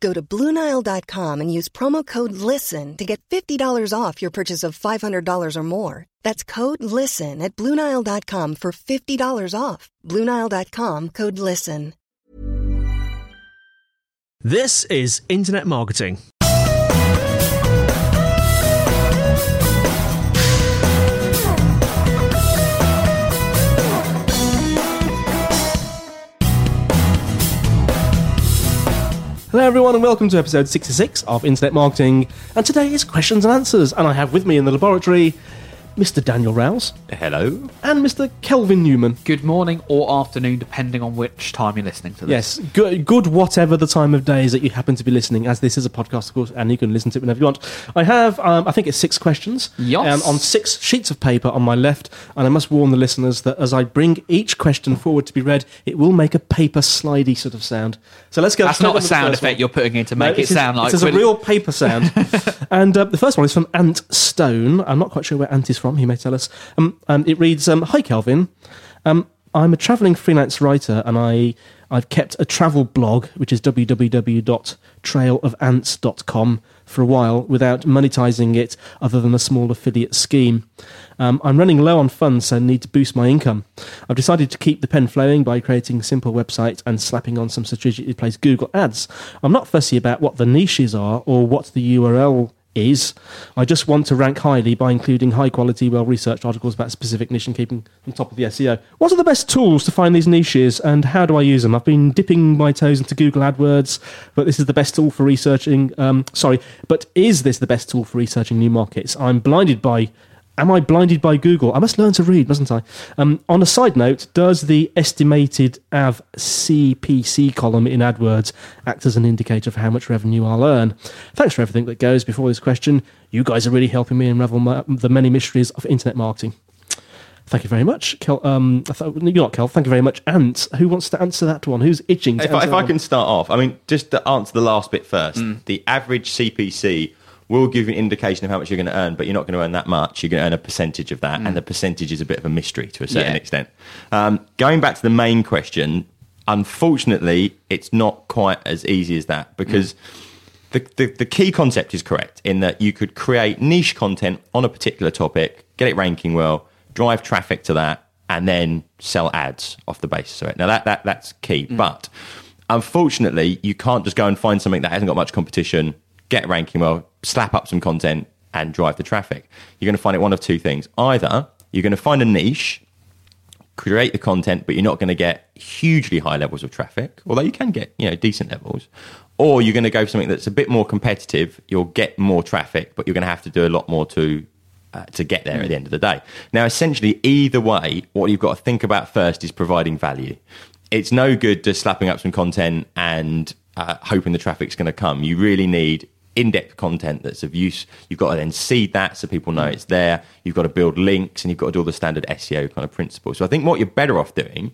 Go to Bluenile.com and use promo code LISTEN to get $50 off your purchase of $500 or more. That's code LISTEN at Bluenile.com for $50 off. Bluenile.com code LISTEN. This is Internet Marketing. Hello, everyone, and welcome to episode 66 of Internet Marketing. And today is questions and answers. And I have with me in the laboratory Mr. Daniel Rouse Hello. and Mr. Kelvin Newman. Good morning or afternoon, depending on which time you're listening to this. Yes, good, good whatever the time of day is that you happen to be listening, as this is a podcast, of course, and you can listen to it whenever you want. I have, um, I think it's six questions Yes. um, on six sheets of paper on my left, and I must warn the listeners that as I bring each question forward to be read, it will make a paper slidey sort of sound. So let's go. That's straight not on a with the sound first effect one. you're putting in to No, make it this is- sound like this is a Willy- real paper sound. and uh, the first one is from Ant Stone. I'm not quite sure where Ant is from. He may tell us. Um, and it reads, um, "Hi Kelvin, um, I'm a travelling freelance writer, and I I've kept a travel blog, which is www.trailofants.com for a while without monetizing it, other than a small affiliate scheme. Um, I'm running low on funds, so need to boost my income. I've decided to keep the pen flowing by creating a simple website and slapping on some strategically placed Google ads. I'm not fussy about what the niches are or what the URL is. I just want to rank highly by including high quality, well researched articles about specific niche and keeping on top of the SEO. What are the best tools to find these niches and how do I use them? I've been dipping my toes into Google AdWords, but this is the best tool for researching. Um, sorry, but is this the best tool for researching new markets? I'm blinded by. Am I blinded by Google? I must learn to read, mustn't I? Um, on a side note, does the estimated AV CPC column in AdWords act as an indicator of how much revenue I'll earn? Thanks for everything that goes before this question. You guys are really helping me unravel my, the many mysteries of internet marketing. Thank you very much, Kel. Um, I thought, you're not Kel. Thank you very much, Ant. Who wants to answer that one? Who's itching? To If, I, if I can start off, I mean, just to answer the last bit first, the average CPC will give you an indication of how much you're going to earn, but you're not going to earn that much. You're going to earn a percentage of that, and mm. the percentage is a bit of a mystery to a certain Yeah. extent. Um, going back to the main question, unfortunately, it's not quite as easy as that because. Mm. The, the, the key concept is correct in that you could create niche content on a particular topic, get it ranking well, drive traffic to that, and then sell ads off the basis of it. Now that, that that's key, mm. but unfortunately, you can't just go and find something that hasn't got much competition, get ranking well, slap up some content, and drive the traffic. You're going to find it one of two things: either you're going to find a niche create the content, but you're not going to get hugely high levels of traffic, although you can get you know decent levels. Or you're going to go for something that's a bit more competitive. You'll get more traffic, but you're going to have to do a lot more to uh, to get there at the end of the day. Now, essentially, either way, what you've got to think about first is providing value. It's no good just slapping up some content and uh, hoping the traffic's going to come. You really need in-depth content that's of use. You've got to then seed that so people know it's there. You've got to build links and you've got to do all the standard SEO kind of principles. So I think what you're better off doing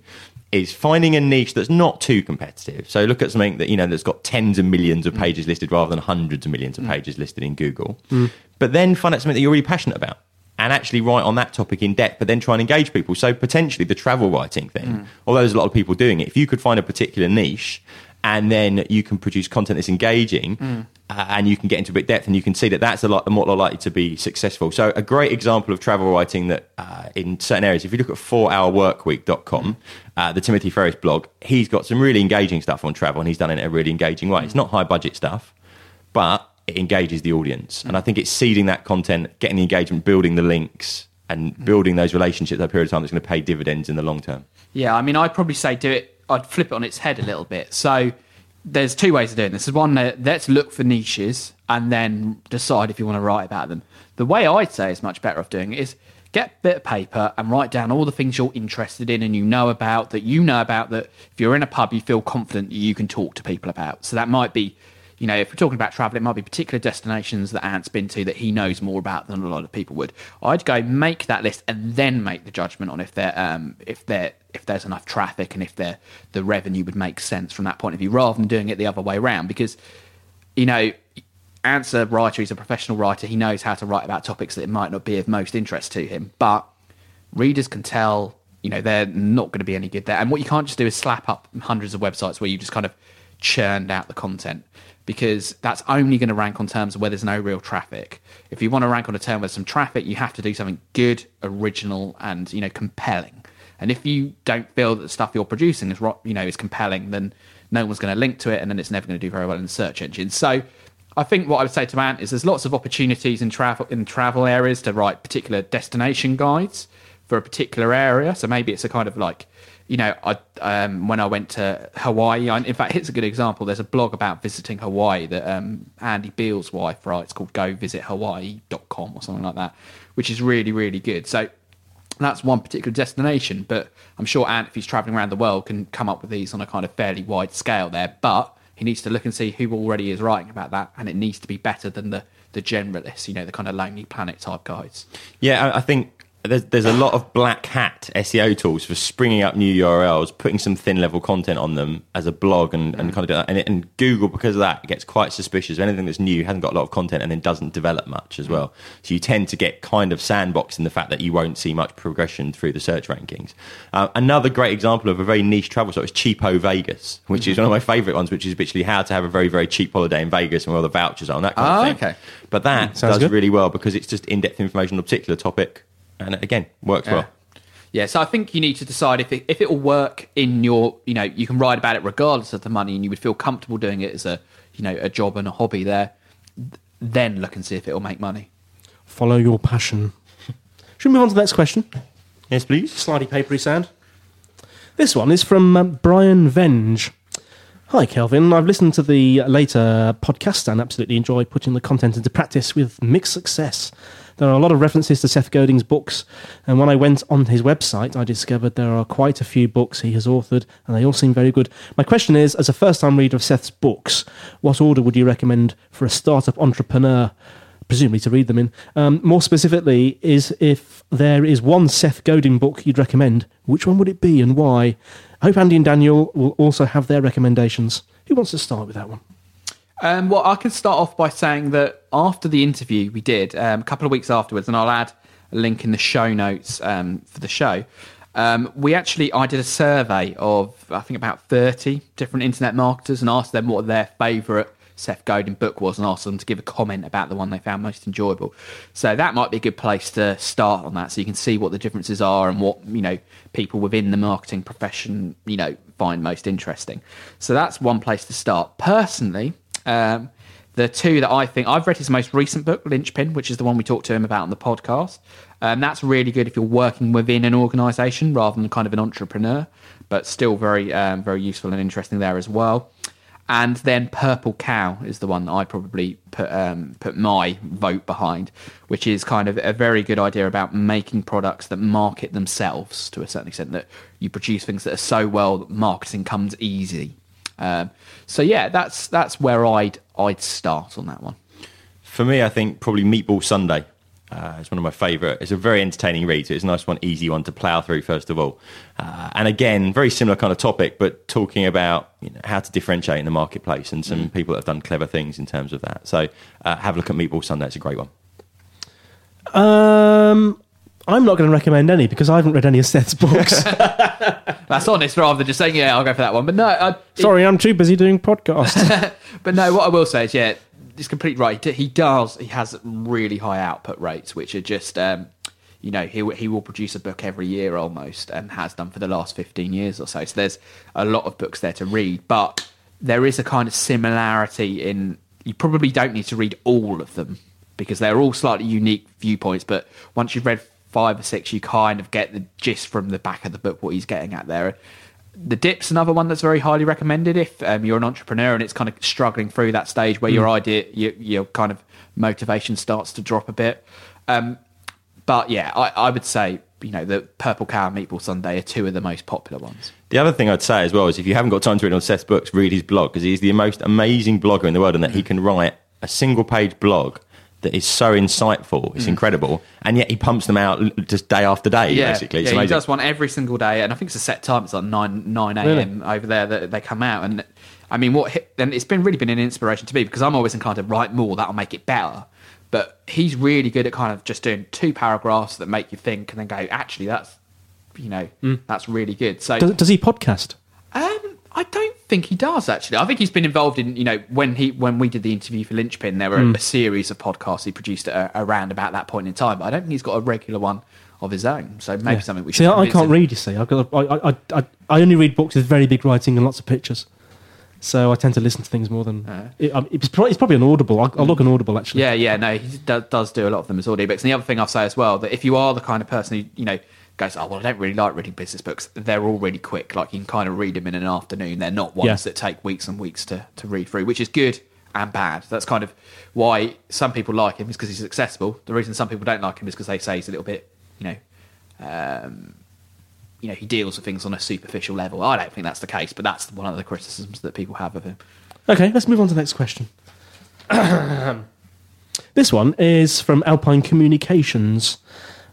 is finding a niche that's not too competitive. So look at something that you know that's got tens of millions of mm. pages listed rather than hundreds of millions of mm. pages listed in Google. Mm. But then find out something that you're really passionate about and actually write on that topic in depth, but then try and engage people. So potentially the travel writing thing, although there's a lot of people doing it, if you could find a particular niche and then you can produce content that's engaging uh, and you can get into a bit depth and you can see that that's a lot more likely to be successful. So a great example of travel writing that uh, in certain areas, if you look at 4hourworkweek.com, uh, the Timothy Ferriss blog, he's got some really engaging stuff on travel and he's done it in a really engaging way. It's not high budget stuff, but it engages the audience. And I think it's seeding that content, getting the engagement, building the links and building those relationships over a period of time that's going to pay dividends in the long term. Yeah, I mean, I'd probably say do it I'd flip it on its head a little bit. So there's two ways of doing this. There's one let's look for niches and then decide if you want to write about them. The way I'd say is much better of doing it is get a bit of paper and write down all the things you're interested in and you know about that you know about that if you're in a pub you feel confident that you can talk to people about. So that might be you know, if we're talking about travel, it might be particular destinations that Ant's been to that he knows more about than a lot of people would. I'd go make that list and then make the judgment on if there um, if there if there's enough traffic and if there the revenue would make sense from that point of view, rather than doing it the other way around. Because you know, Ant's a writer, he's a professional writer, he knows how to write about topics that might not be of most interest to him, but readers can tell. You know they're not going to be any good there, and what you can't just do is slap up hundreds of websites where you just kind of churned out the content because that's only going to rank on terms where there's no real traffic. If you want to rank on a term with some traffic, you have to do something good, original, and you know compelling. And if you don't feel that the stuff you're producing is you know is compelling, then no one's going to link to it, and then it's never going to do very well in the search engines. So. I think what I would say to Ant is there's lots of opportunities in travel in travel areas to write particular destination guides for a particular area. So maybe it's a kind of like you know, I, um, when I went to Hawaii, I, in fact, it's a good example. There's a blog about visiting Hawaii that um, Andy Beal's wife writes called govisithawaii.com or something like that, which is really, really good. So that's one particular destination, but I'm sure Ant, if he's traveling around the world, can come up with these on a kind of fairly wide scale there. But he needs to look and see who already is writing about that, and it needs to be better than the the generalists, you know, the kind of Lonely Planet type guides. Yeah, I think there's, there's a lot of black hat SEO tools for springing up new URLs, putting some thin level content on them as a blog, and, and mm. kind of. And, and Google, because of that, gets quite suspicious of anything that's new, hasn't got a lot of content, and then doesn't develop much as mm. well. So you tend to get kind of sandboxed in the fact that you won't see much progression through the search rankings. Uh, another great example of a very niche travel site is Cheapo Vegas, which is mm-hmm. one of my favourite ones, which is literally how to have a very, very cheap holiday in Vegas and where all the vouchers are and that kind oh, of ah, thing. okay. But that mm, Sounds does good. really well because it's just in depth information on a particular topic. And it, again, works well. Yeah, so I think you need to decide if it, if it will work in your, you know, you can write about it regardless of the money, and you would feel comfortable doing it as a, you know, a job and a hobby. There, then look and see if it will make money. Follow your passion. Should we move on to the next question? Yes, please. Slidey papery sound. This one is from um, Brian Venge. Hi, Kelvin. I've listened to the later podcast and absolutely enjoy putting the content into practice with mixed success. There are a lot of references to Seth Godin's books, and when I went on his website, I discovered there are quite a few books he has authored, and they all seem very good. My question is as a first time reader of Seth's books, what order would you recommend for a startup entrepreneur? presumably to read them in. Um, more specifically, is if there is one Seth Godin book you'd recommend, which one would it be and why? I hope Andy and Daniel will also have their recommendations. Who wants to start with that one? Um, well, I can start off by saying that after the interview we did, um, a couple of weeks afterwards, and I'll add a link in the show notes um, for the show. Um, we actually, I did a survey of I think about thirty different internet marketers and asked them what their favourite Seth Godin book was, and asked them to give a comment about the one they found most enjoyable. So that might be a good place to start on that, so you can see what the differences are and what you know people within the marketing profession you know find most interesting. So that's one place to start. Personally, um, the two that I think I've read his most recent book, Linchpin, which is the one we talked to him about on the podcast. Um, that's really good if you're working within an organisation rather than kind of an entrepreneur, but still very, um, very useful and interesting there as well. And then Purple Cow is the one that I probably put um, put my vote behind, which is kind of a very good idea about making products that market themselves to a certain extent. That you produce things that are so well that marketing comes easy. Um, so yeah, that's that's where I'd I'd start on that one. For me, I think probably Meatball Sundae. Uh, it's one of my favourite. It's a very entertaining read. So it's a nice one, easy one to plough through first of all. Uh, and again, very similar kind of topic, but talking about you know, how to differentiate in the marketplace and some people that have done clever things in terms of that. So uh, have a look at Meatball Sundae. It's a great one. Um, I'm not going to recommend any because I haven't read any of Seth's books. That's honest, rather than just saying yeah, I'll go for that one. But no, I, Sorry, I'm too busy doing podcasts. But no, what I will say is, yeah, it's completely right. He does. He has really high output rates, which are just, um, you know, he he will produce a book every year almost, and has done for the last fifteen years or so. So there's a lot of books there to read, but there is a kind of similarity in. You probably don't need to read all of them because they're all slightly unique viewpoints. But once you've read five or six, you kind of get the gist from the back of the book what he's getting at there. the dip's another one that's very highly recommended if um, you're an entrepreneur and it's kind of struggling through that stage where your idea, your, your kind of motivation starts to drop a bit. Um, but yeah, I, I would say you know the Purple Cow and Meatball Sundae are two of the most popular ones. The other thing I'd say as well is if you haven't got time to read on Seth's books, read his blog because he's the most amazing blogger in the world and that he can write a single page blog that is so insightful. It's incredible. And yet he pumps them out just day after day, Yeah, basically. It's yeah, he does one every single day, and I think it's a set time. It's like nine nine a.m. over there that they come out, and I mean, what? And it's been really been an inspiration to me because I'm always inclined to write more. That'll make it better. But he's really good at kind of just doing two paragraphs that make you think, and then go, actually, that's you know, that's really good. So Does, does he podcast? um, I don't think he does actually. I think he's been involved in you know when he when we did the interview for Linchpin, there were Hmm. a series of podcasts he produced at, around about that point in time. But I don't think he's got a regular one of his own. So maybe something we should. See, I, I can't him. read. You see, I've got. I, I, I, I only read books with very big writing and lots of pictures. So I tend to listen to things more than. It, um, it's, probably, it's probably an Audible. I'll, I'll look on Audible actually. Yeah, yeah, no, he do, does do a lot of them as audiobooks. And the other thing I'll say as well that if you are the kind of person who you know goes, oh well, I don't really like reading business books. They're all really quick. Like you can kind of read them in an afternoon. They're not ones Yeah. that take weeks and weeks to to read through, which is good and bad. That's kind of why some people like him is because he's accessible. The reason some people don't like him is because they say he's a little bit, you know. Um, you know, he deals with things on a superficial level. I don't think that's the case, but that's one of the criticisms that people have of him. Okay, let's move on to the next question. this one is from Alpine Communications.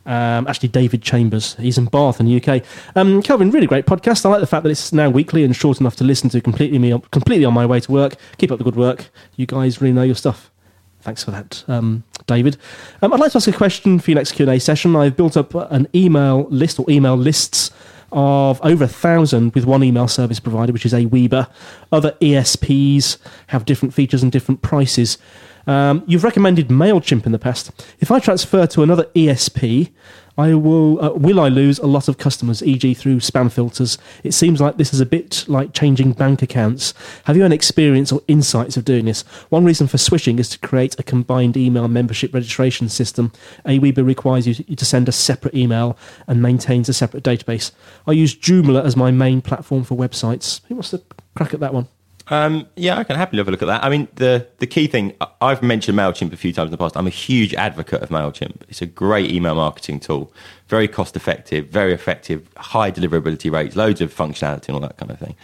Um, actually, David Chambers. He's in Bath in the UK. Um, Kelvin, really great podcast. I like the fact that it's now weekly and short enough to listen to completely me completely on my way to work. Keep up the good work. You guys really know your stuff. Thanks for that, um, David. Um, I'd like to ask a question for your next Q and A session. I've built up an email list or email lists of over a thousand with one email service provider, which is Aweber. Other ESPs have different features and different prices. Um, you've recommended Mailchimp in the past. If I transfer to another ESP, I will uh, will I lose a lot of customers, e.g., through spam filters? It seems like this is a bit like changing bank accounts. Have you any experience or insights of doing this? One reason for switching is to create a combined email membership registration system. Aweber requires you to send a separate email and maintains a separate database. I use Joomla as my main platform for websites. Who wants to crack at that one? Um, yeah, I can happily have a look at that. I mean, the, the key thing, I've mentioned MailChimp a few times in the past. I'm a huge advocate of MailChimp. It's a great email marketing tool, very cost effective, very effective, high deliverability rates, loads of functionality and all that kind of thing.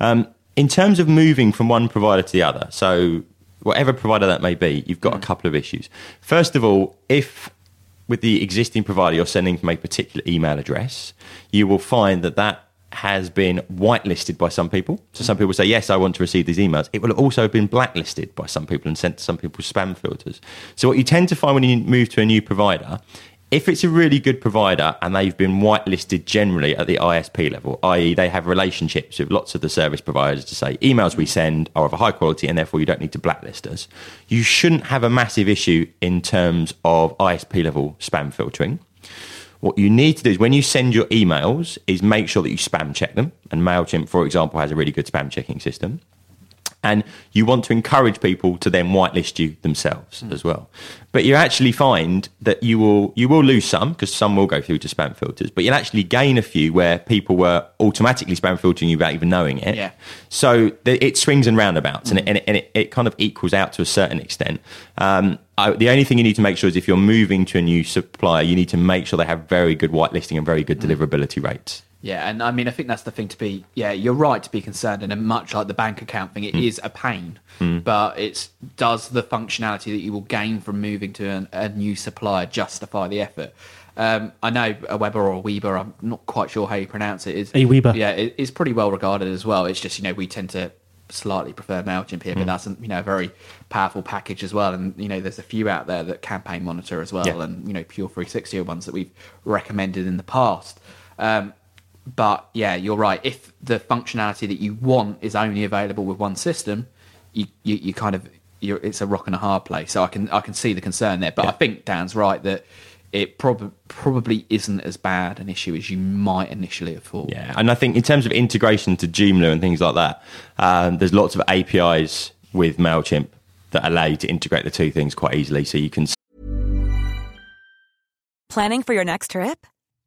Um, in terms of moving from one provider to the other, so whatever provider that may be, you've got a couple of issues. First of all, if with the existing provider you're sending from a particular email address, you will find that that has been whitelisted by some people. So some people say, yes, I want to receive these emails. It will also have been blacklisted by some people and sent to some people's spam filters. So what you tend to find when you move to a new provider, if it's a really good provider and they've been whitelisted generally at the ISP level, i.e., they have relationships with lots of the service providers to say emails we send are of a high quality and therefore you don't need to blacklist us, you shouldn't have a massive issue in terms of ISP level spam filtering. What you need to do is when you send your emails is make sure that you spam check them. And MailChimp, for example, has a really good spam checking system. And you want to encourage people to then whitelist you themselves as well. But you actually find that you will you will lose some because some will go through to spam filters, but you'll actually gain a few where people were automatically spam filtering you without even knowing it. Yeah. So th- it swings and roundabouts, and, it, and, it, and it, it kind of equals out to a certain extent. Um, I, the only thing you need to make sure is if you're moving to a new supplier, you need to make sure they have very good whitelisting and very good deliverability rates. Yeah, and I mean, I think that's the thing to be. Yeah, you're right to be concerned, and much like the bank account thing, it is a pain, but it's does the functionality that you will gain from moving to an, a new supplier justify the effort? Um, I know a Weber or a Weber. I'm not quite sure how you pronounce it. Is Aweber. Yeah, it, it's pretty well regarded as well. It's just you know we tend to slightly prefer Mailchimp here, but that's you know a very powerful package as well. And you know there's a few out there that campaign monitor as well, Yeah. and you know Pure 360 are ones that we've recommended in the past. Um, but yeah, you're right. If the functionality that you want is only available with one system, you you, you kind of you're, it's a rock and a hard place. So I can I can see the concern there. But I think Dan's right that it prob- probably isn't as bad an issue as you might initially have thought. Yeah, and I think in terms of integration to Joomla and things like that, um, there's lots of APIs with Mailchimp that allow you to integrate the two things quite easily. So you can Planning for your next trip?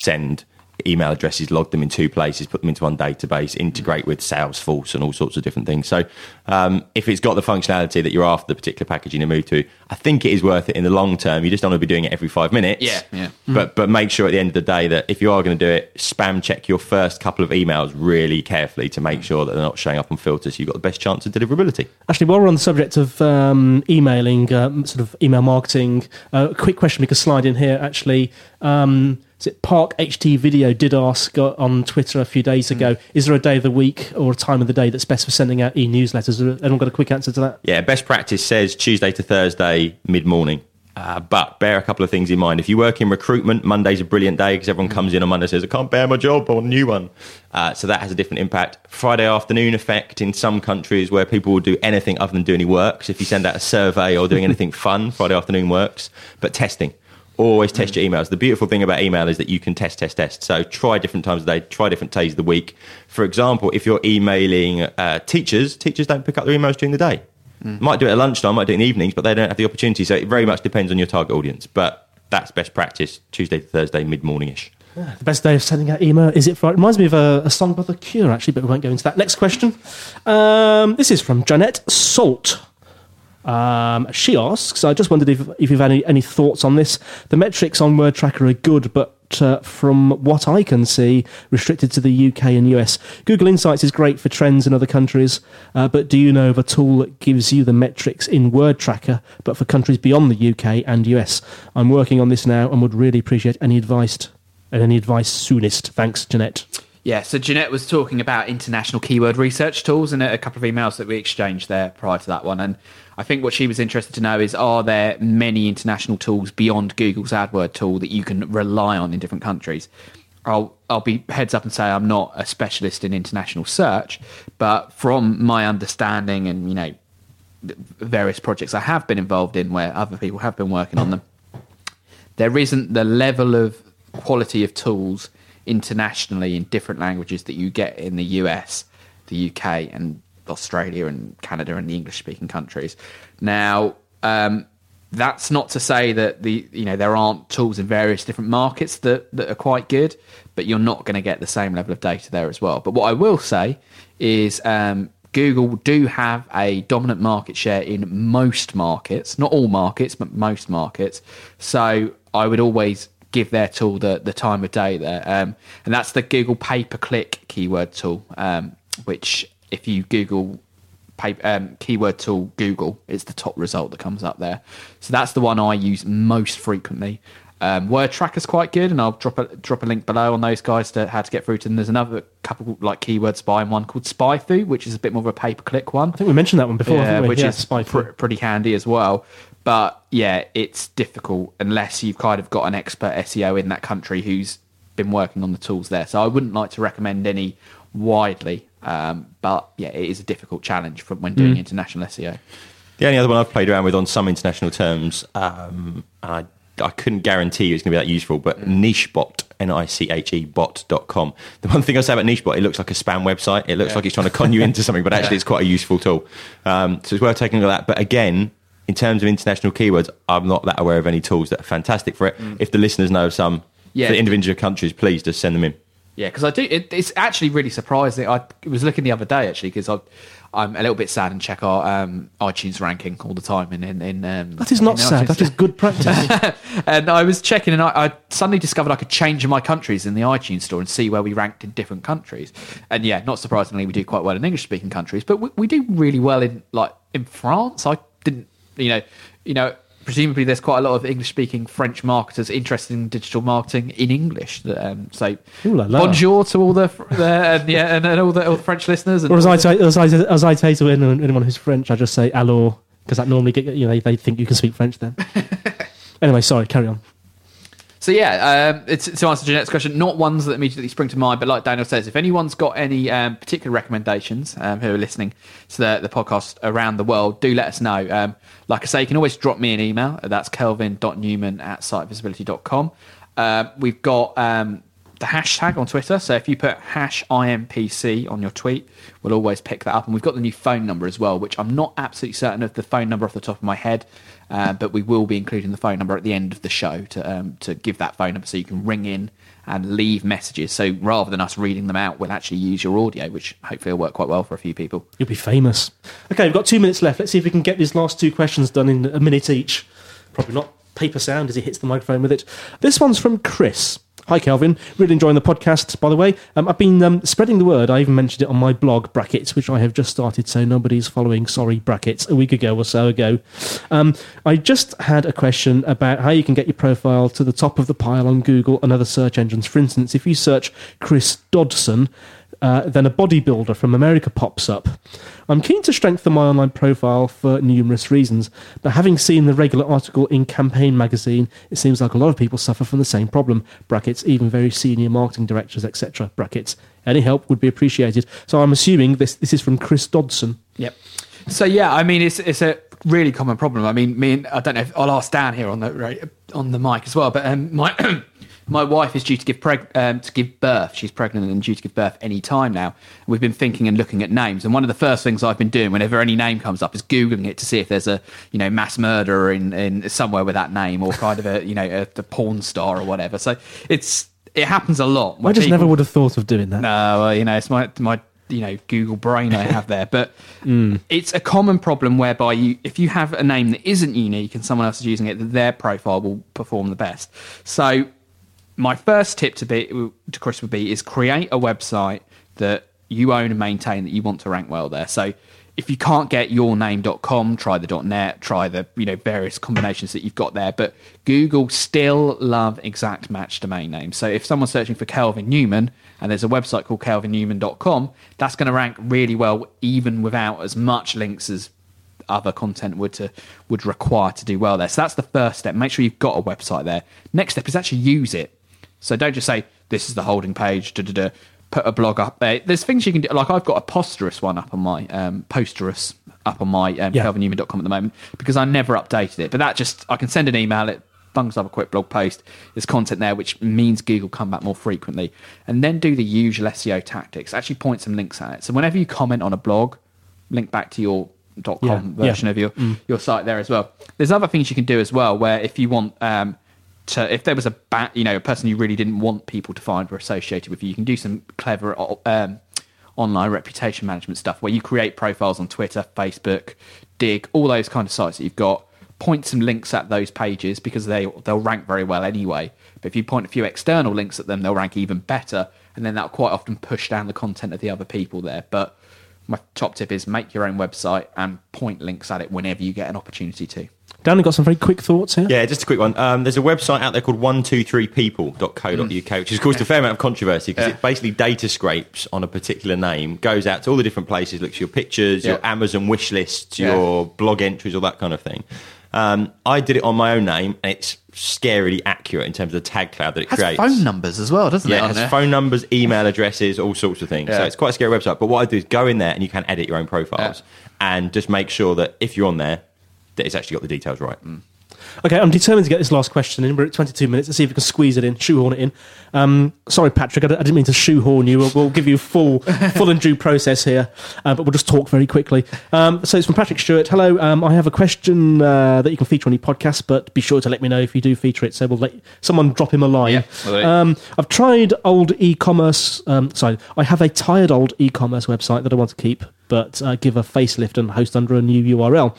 Send email addresses, log them in two places, put them into one database, integrate with Salesforce and all sorts of different things. So um, if it's got the functionality that you're after the particular packaging to move to, I think it is worth it in the long term. You just don't want to be doing it every five minutes. Yeah, yeah. But but make sure at the end of the day that if you are going to do it, spam check your first couple of emails really carefully to make sure that they're not showing up on filters. So you've got the best chance of deliverability. Actually, while we're on the subject of um, emailing, um, sort of email marketing, uh, a quick question we could slide in here. Actually, um, is it Park HT Video did ask uh, on Twitter a few days ago: Is there a day of the week or a time of the day that's best for sending out e-newsletters? Anyone got a quick answer to that? Yeah, best practice says Tuesday to Thursday, mid morning. Uh, but bear a couple of things in mind. If you work in recruitment, Monday's a brilliant day because everyone comes in on Monday and says, I can't bear my job, I want a new one. Uh, so that has a different impact. Friday afternoon effect in some countries where people will do anything other than do any work. So if you send out a survey or doing anything fun, Friday afternoon works. But testing. Always test your emails. The beautiful thing about email is that you can test, test, test. So try different times of day, try different days of the week. For example, if you're emailing uh, teachers, teachers don't pick up their emails during the day. Might do it at lunchtime, might do it in the evenings, but they don't have the opportunity. So it very much depends on your target audience. But that's best practice, Tuesday to Thursday, mid morning morningish. The best day of sending out email is it Friday? Reminds me of a, a song by The Cure, actually, but we won't go into that. Next question. Um, this is from Janet Salt. Um, she asks, I just wondered if, if you've any, any thoughts on this. The metrics on Word Tracker are good, but uh, from what I can see, restricted to the UK and US. Google Insights is great for trends in other countries, uh, but do you know of a tool that gives you the metrics in Word Tracker, but for countries beyond the UK and US? I'm working on this now and would really appreciate any advice. Any advice soonest. Thanks, Jeanette. Yeah, so Jeanette was talking about international keyword research tools and a couple of emails that we exchanged there prior to that one. And I think what she was interested to know is are there many international tools beyond Google's AdWord tool that you can rely on in different countries? I'll I'll be heads up and say I'm not a specialist in international search, but from my understanding and you know various projects I have been involved in where other people have been working on them, there isn't the level of quality of tools internationally in different languages that you get in the US, the UK, and Australia and Canada and the English speaking countries. Now, um, that's not to say that the you know there aren't tools in various different markets that, that are quite good, but you're not going to get the same level of data there as well. But what I will say is um, Google do have a dominant market share in most markets, not all markets, but most markets. So I would always give their tool the, the time of day there. Um, and that's the Google pay per click keyword tool, um, which if you Google pay, um, keyword tool Google, it's the top result that comes up there. So that's the one I use most frequently. Um, Word Tracker's quite good, and I'll drop a drop a link below on those guys to how to get through to them. There's another couple like keyword spying one called SpyFu, which is a bit more of a pay per click one I think we mentioned that one before, yeah, which Yeah, is Spy pr- pretty handy as well. But yeah, it's difficult unless you've kind of got an expert SEO in that country who's been working on the tools there. So I wouldn't like to recommend any widely. Um, but yeah, it is a difficult challenge from when Mm. doing international E SEO. The only other one I've played around with on some international terms, um, and I, I couldn't guarantee it's going to be that useful, but Nichebot N I C H E bot.com. The one thing I say about Nichebot, it looks like a spam website. It looks like it's trying to con you into something, but actually it's quite a useful tool. Um, so it's worth taking a look at that. But again, in terms of international keywords, I'm not that aware of any tools that are fantastic for it. If the listeners know of some Yeah. for individual countries, please just send them in. Yeah, because I do. It, it's actually really surprising. I was looking the other day actually because I'm a little bit sad and check our um, iTunes ranking all the time. In in, in um, That is not sad. iTunes. That is good practice. and I was checking, and I, I suddenly discovered I could change my countries in the iTunes store and see where we ranked in different countries. And yeah, not surprisingly, we do quite well in English-speaking countries, but we, we do really well in like in France. I didn't, you know, you know. Presumably, there's quite a lot of English-speaking French marketers interested in digital marketing in English. Um, so, Ooh la la. bonjour to all the, the and, yeah, and, and all, the, all the French listeners. And or as I, say, as, I, as I say to anyone, anyone who's French, I just say alors, because that normally get you know they, they think you can speak French then. anyway, sorry, carry on. So yeah, um, it's to answer Jeanette's question, not ones that immediately spring to mind, but like Daniel says, if anyone's got any um, particular recommendations um, who are listening to the, the podcast around the world, do let us know. Um, like I say, you can always drop me an email. That's kelvin.newman at sitevisibility.com. Um, we've got um, the hashtag on Twitter. So if you put hash IMPC on your tweet, we'll always pick that up. And we've got the new phone number as well, which I'm not absolutely certain of the phone number off the top of my head, uh, but we will be including the phone number at the end of the show to um, to give that phone number so you can ring in and leave messages. So rather than us reading them out, we'll actually use your audio, which hopefully will work quite well for a few people. You'll be famous. Okay, we've got two minutes left. Let's see if we can get these last two questions done in a minute each. Probably not paper sound as he hits the microphone with it. This one's from Chris. Hi, Kelvin. Really enjoying the podcast, by the way. Um, I've been um, spreading the word. I even mentioned it on my blog, Brackets, which I have just started, so nobody's following, sorry, Brackets, a week ago or so ago. Um, I just had a question about how you can get your profile to the top of the pile on Google and other search engines. For instance, if you search Chris Dodson, uh, then a bodybuilder from America pops up. I'm keen to strengthen my online profile for numerous reasons, but having seen the regular article in Campaign magazine, it seems like a lot of people suffer from the same problem. Brackets, even very senior marketing directors, etc. Brackets. Any help would be appreciated. So I'm assuming this this is from Chris Dodson. Yep. So yeah, I mean it's it's a really common problem. I mean, me and I don't know. If, I'll ask Dan here on the on the mic as well. But um, my my wife is due to give preg- um, to give birth. She's pregnant and due to give birth any time now. We've been thinking and looking at names, and one of the first things I've been doing whenever any name comes up is googling it to see if there's a you know mass murderer in, in somewhere with that name or kind of a you know a, a porn star or whatever. So it's it happens a lot. I just never would have thought of doing that. no, well, you know, it's my my you know Google brain I have there, but it's a common problem whereby you if you have a name that isn't unique and someone else is using it, their profile will perform the best. So my first tip to be to Chris would be is create a website that you own and maintain that you want to rank well there. So if you can't get yourname.com, try the .net, try the you know various combinations that you've got there. But Google still love exact match domain names. So if someone's searching for Kelvin Newman and there's a website called kelvinnewman.com, that's going to rank really well even without as much links as other content would to would require to do well there. So that's the first step. Make sure you've got a website there. Next step is actually use it. So don't just say this is the holding page. Da, da, da, put a blog up there. There's things you can do. Like I've got a posterous one up on my um, posterous up on my um, Yeah. kelvinnewman.com at the moment because I never updated it. But that just I can send an email. It bungs up a quick blog post. There's content there which means Google come back more frequently, and then do the usual SEO tactics. Actually point some links at it. So whenever you comment on a blog, link back to your .com Yeah, yeah. version of your your site there as well. There's other things you can do as well where if you want um, to, if there was a bat, you know a person you really didn't want people to find were associated with you, you can do some clever um, online reputation management stuff where you create profiles on Twitter, Facebook, Digg, all those kind of sites that you've got. Point some links at those pages because they they'll rank very well anyway. But if you point a few external links at them, they'll rank even better, and then that'll quite often push down the content of the other people there. But my top tip is make your own website and point links at it whenever you get an opportunity to. Dan, you got some very quick thoughts here. Yeah, just a quick one. Um, there's a website out there called 123people.co.uk, which has caused a fair amount of controversy because it basically data scrapes on a particular name, goes out to all the different places, looks at your pictures, your Amazon wish lists, Yeah. your blog entries, all that kind of thing. Um, I did it on my own name, and it's scarily accurate in terms of the tag cloud that it Has creates. phone numbers as well, doesn't Yeah, it? it has there? phone numbers, email addresses, all sorts of things. So it's quite a scary website. But what I do is go in there and you can edit your own profiles and just make sure that if you're on there, that it's actually got the details right. Mm. Okay, I'm determined to get this last question in. We're at 22 minutes. Let's see if we can squeeze it in, shoehorn it in. Um, sorry, Patrick, I d- I didn't mean to shoehorn you. We'll, we'll give you full, full and due process here, uh, but we'll just talk very quickly. Um, so it's from Patrick Stewart. Hello, um, I have a question uh, that you can feature on your podcast, but be sure to let me know if you do feature it. So we'll let someone drop him a line. Yeah, um, I've tried old e-commerce. Um, sorry, I have a tired old e-commerce website that I want to keep, but uh, give a facelift and host under a new URL.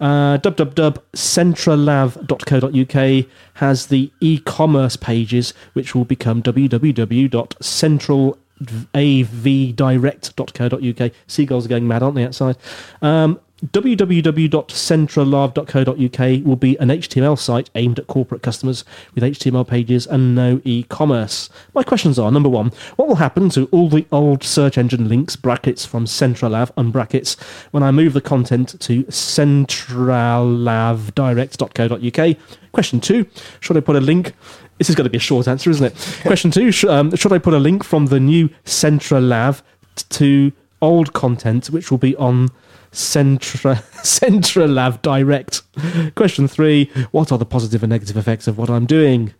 Uh, www.centralav.co.uk has the e-commerce pages, which will become www.centralavdirect.co.uk. Seagulls are going mad, aren't they, outside? Um, www.centralav.co.uk will be an HTML site aimed at corporate customers with HTML pages and no e-commerce. My questions are: number one, what will happen to all the old search engine links brackets from Centralav and brackets when I move the content to centralavdirect.co.uk? Question two: Should I put a link? This is going to be a short answer, isn't it? Question two: sh- um, Should I put a link from the new Centralav t- to old content, which will be on Centra Centralav Direct. Question three: What are the positive and negative effects of what I'm doing?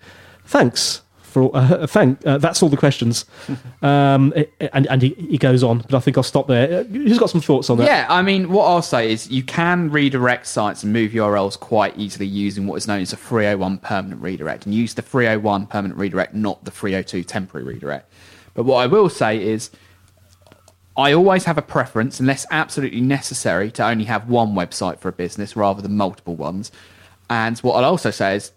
Thanks for uh, thank. Uh, that's all the questions. Um, it- and and he, he goes on, but I think I'll stop there. Uh, Who's got some thoughts on that? Yeah, I mean, what I'll say is you can redirect sites and move URLs quite easily using what is known as a 301 permanent redirect and use the 301 permanent redirect, not the 302 temporary redirect. But what I will say is I always have a preference, unless absolutely necessary, to only have one website for a business rather than multiple ones. And what I'll also say is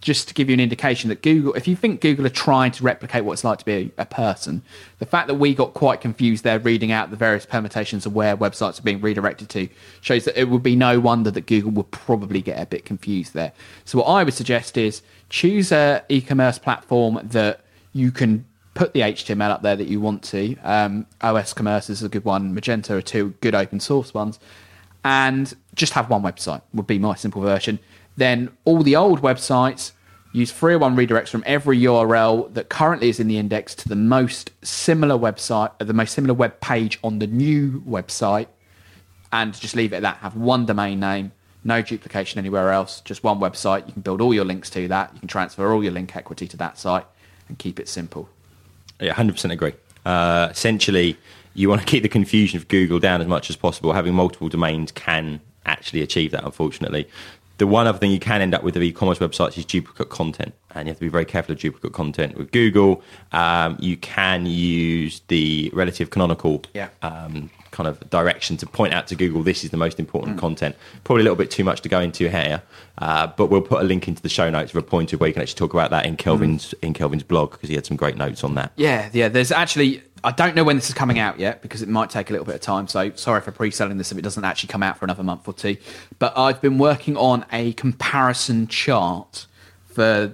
just to give you an indication that Google, if you think Google are trying to replicate what it's like to be a, person, the fact that we got quite confused there reading out the various permutations of where websites are being redirected to shows that it would be no wonder that Google would probably get a bit confused there. So what I would suggest is choose a e-commerce platform that you can put the HTML up there that you want to. Um, OS Commerce is a good one. Magento are two good open source ones. And just have one website would be my simple version. Then all the old websites use 301 redirects from every URL that currently is in the index to the most similar website, the most similar web page on the new website, and just leave it at that. Have one domain name, no duplication anywhere else, just one website. You can build all your links to that. You can transfer all your link equity to that site and keep it simple. Yeah, hundred percent agree. Uh, essentially, you want to keep the confusion of Google down as much as possible. Having multiple domains can actually achieve that. Unfortunately, the one other thing you can end up with of e-commerce websites is duplicate content, and you have to be very careful of duplicate content with Google. Um, you can use the relative canonical Yeah. um, kind of direction to point out to Google this is the most important Mm. content. Probably a little bit too much to go into here, uh, but we'll put a link into the show notes with a pointer where you can actually talk about that in Kelvin's Mm. in Kelvin's blog because he had some great notes on that. Yeah, yeah. There's actually I don't know when this is coming out yet because it might take a little bit of time. So sorry for pre-selling this if it doesn't actually come out for another month or two. But I've been working on a comparison chart for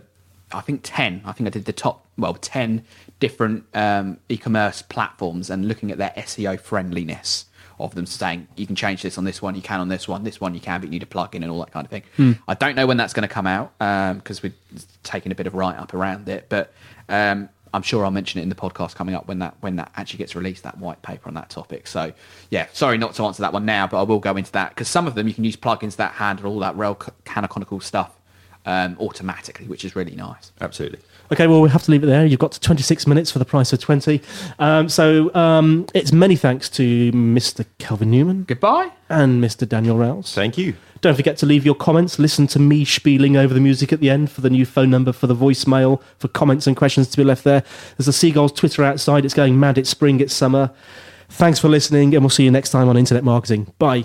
I think ten. I think I did the top well ten different um, e-commerce platforms and looking at their SEO friendliness of them saying you can change this on this one, you can on this one, this one you can, but you need a plugin and all that kind of thing. I don't know when that's going to come out because we're taking a bit of write up around it, but um, I'm sure I'll mention it in the podcast coming up when that when that actually gets released, that white paper on that topic. So yeah, sorry not to answer that one now, but I will go into that because some of them you can use plugins that handle all that rel canonical stuff um, automatically, which is really nice. Absolutely. Okay, well, we have to leave it there. You've got to 26 minutes for the price of 20. Um, so um, it's many thanks to Mr. Kelvin Newman Goodbye. and Mr. Daniel Rouse. Thank you. Don't forget to leave your comments. Listen to me spieling over the music at the end for the new phone number for the voicemail for comments and questions to be left there. There's a Seagulls Twitter outside. It's going mad. It's spring. It's summer. Thanks for listening, and we'll see you next time on Internet Marketing. Bye.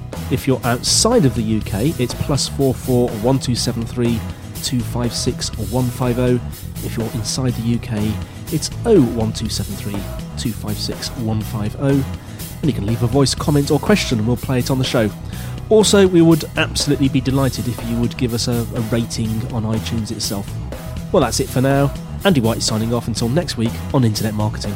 if you're outside of the UK, it's plus four four one two seven three two five six one five zero. If you're inside the UK, it's oh one two seven three two five six one five zero. And you can leave a voice comment or question, and we'll play it on the show. Also, we would absolutely be delighted if you would give us a, a rating on iTunes itself. Well, that's it for now. Andy White signing off until next week on Internet Marketing.